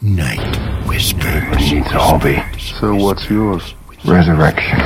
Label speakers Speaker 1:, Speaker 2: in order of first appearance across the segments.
Speaker 1: Night whispers.
Speaker 2: needs a hobby.
Speaker 3: So what's yours?
Speaker 2: Resurrection.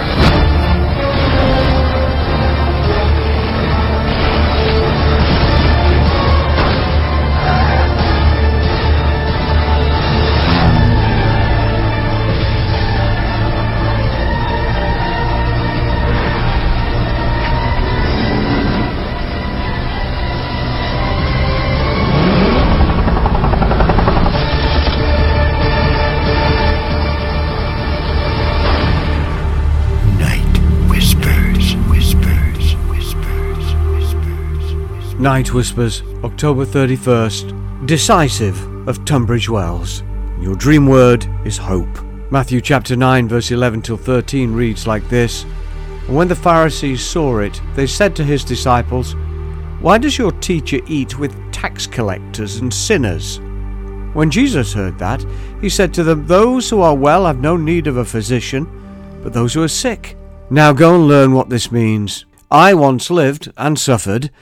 Speaker 1: Night Whispers,
Speaker 4: October 31st. Decisive of Tunbridge Wells. Your dream word is hope. Matthew chapter 9, verse 11 till 13 reads like this And when the Pharisees saw it, they said to his disciples, Why does your teacher eat with tax collectors and sinners? When Jesus heard that, he said to them, Those who are well have no need of a physician, but those who are sick. Now go and learn what this means. I once lived and suffered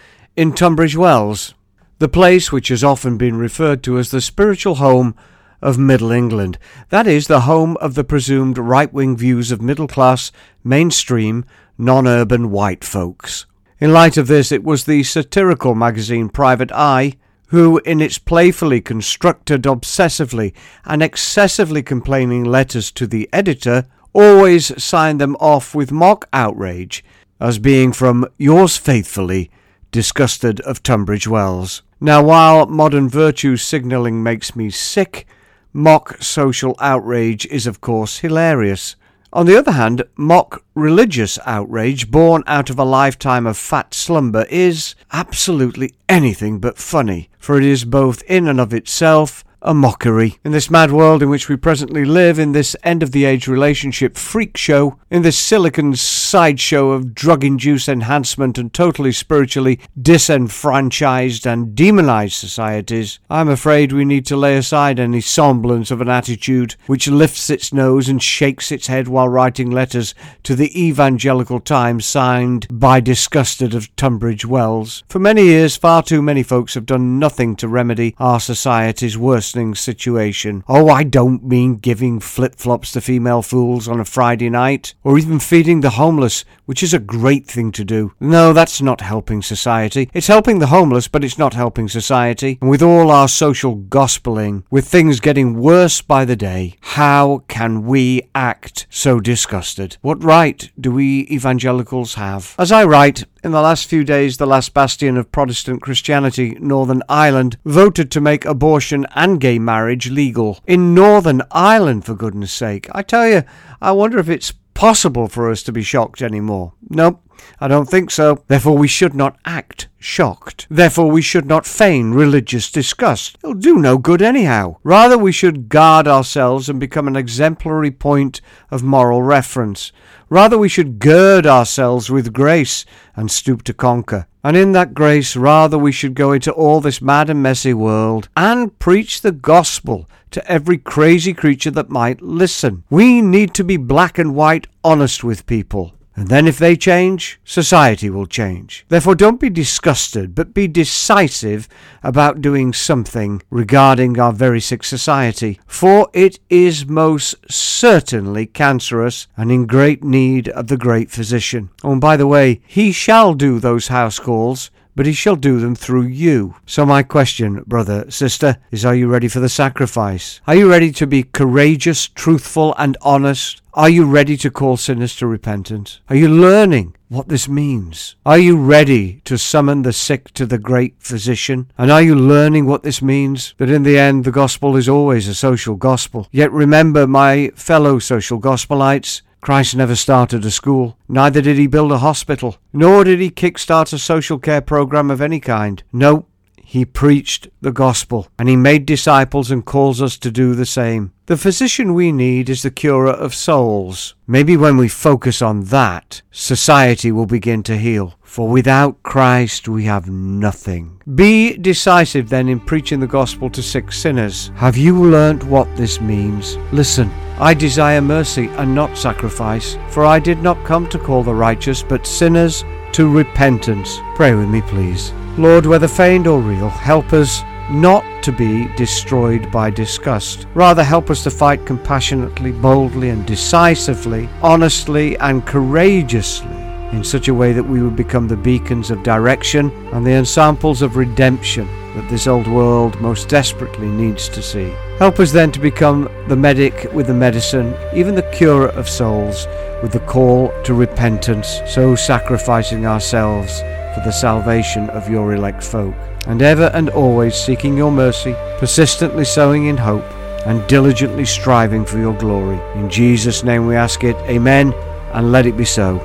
Speaker 4: in Tunbridge Wells, the place which has often been referred to as the spiritual home of Middle England. That is, the home of the presumed right wing views of middle class, mainstream, non urban white folks. In light of this, it was the satirical magazine Private Eye who, in its playfully constructed, obsessively, and excessively complaining letters to the editor, always signed them off with mock outrage as being from yours faithfully, disgusted of Tunbridge Wells. Now, while modern virtue signalling makes me sick, mock social outrage is, of course, hilarious. On the other hand, mock religious outrage born out of a lifetime of fat slumber is absolutely anything but funny, for it is both in and of itself a mockery. In this mad world in which we presently live, in this end of the age relationship freak show, in this silicon sideshow of drug induced enhancement and totally spiritually disenfranchised and demonized societies, I'm afraid we need to lay aside any semblance of an attitude which lifts its nose and shakes its head while writing letters to the Evangelical Times signed by disgusted of Tunbridge Wells. For many years, far too many folks have done nothing to remedy our society's worsening situation. Oh, I don't mean giving flip flops to female fools on a Friday night, or even feeding the homeless, which is a great thing to do. No, that's not helping society. It's helping the homeless, but it's not helping society. And with all our social gospeling, with things getting worse by the day, how can we act so disgusted? What right do we evangelicals have? As I write, in the last few days, the last bastion of Protestant Christianity, Northern Ireland, voted to make abortion and gay marriage legal. In Northern Ireland, for goodness sake. I tell you, I wonder if it's possible for us to be shocked anymore. Nope. I don't think so. Therefore, we should not act shocked. Therefore, we should not feign religious disgust. It'll do no good anyhow. Rather, we should guard ourselves and become an exemplary point of moral reference. Rather, we should gird ourselves with grace and stoop to conquer. And in that grace, rather, we should go into all this mad and messy world and preach the gospel to every crazy creature that might listen. We need to be black and white honest with people. And then, if they change, society will change. Therefore, don't be disgusted, but be decisive about doing something regarding our very sick society, for it is most certainly cancerous and in great need of the great physician. Oh, and by the way, he shall do those house calls but he shall do them through you. So, my question, brother, sister, is are you ready for the sacrifice? Are you ready to be courageous, truthful, and honest? Are you ready to call sinners to repentance? Are you learning what this means? Are you ready to summon the sick to the great physician? And are you learning what this means? That in the end, the gospel is always a social gospel. Yet remember, my fellow social gospelites, Christ never started a school, neither did he build a hospital, nor did he kickstart a social care program of any kind. No, he preached the gospel, and he made disciples and calls us to do the same. The physician we need is the curer of souls. Maybe when we focus on that, society will begin to heal. For without Christ we have nothing. Be decisive then in preaching the gospel to sick sinners. Have you learnt what this means? Listen, I desire mercy and not sacrifice, for I did not come to call the righteous, but sinners to repentance. Pray with me, please. Lord, whether feigned or real, help us not to be destroyed by disgust. Rather, help us to fight compassionately, boldly, and decisively, honestly, and courageously in such a way that we would become the beacons of direction and the ensamples of redemption that this old world most desperately needs to see. Help us then to become the medic with the medicine, even the curer of souls, with the call to repentance, so sacrificing ourselves for the salvation of your elect folk. And ever and always seeking your mercy, persistently sowing in hope, and diligently striving for your glory. In Jesus' name we ask it. Amen, and let it be so.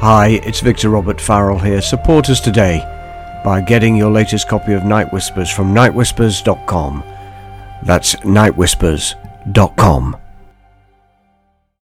Speaker 4: Hi, it's Victor Robert Farrell here. Support us today by getting your latest copy of Night Whispers from nightwhispers.com. That's nightwhispers.com.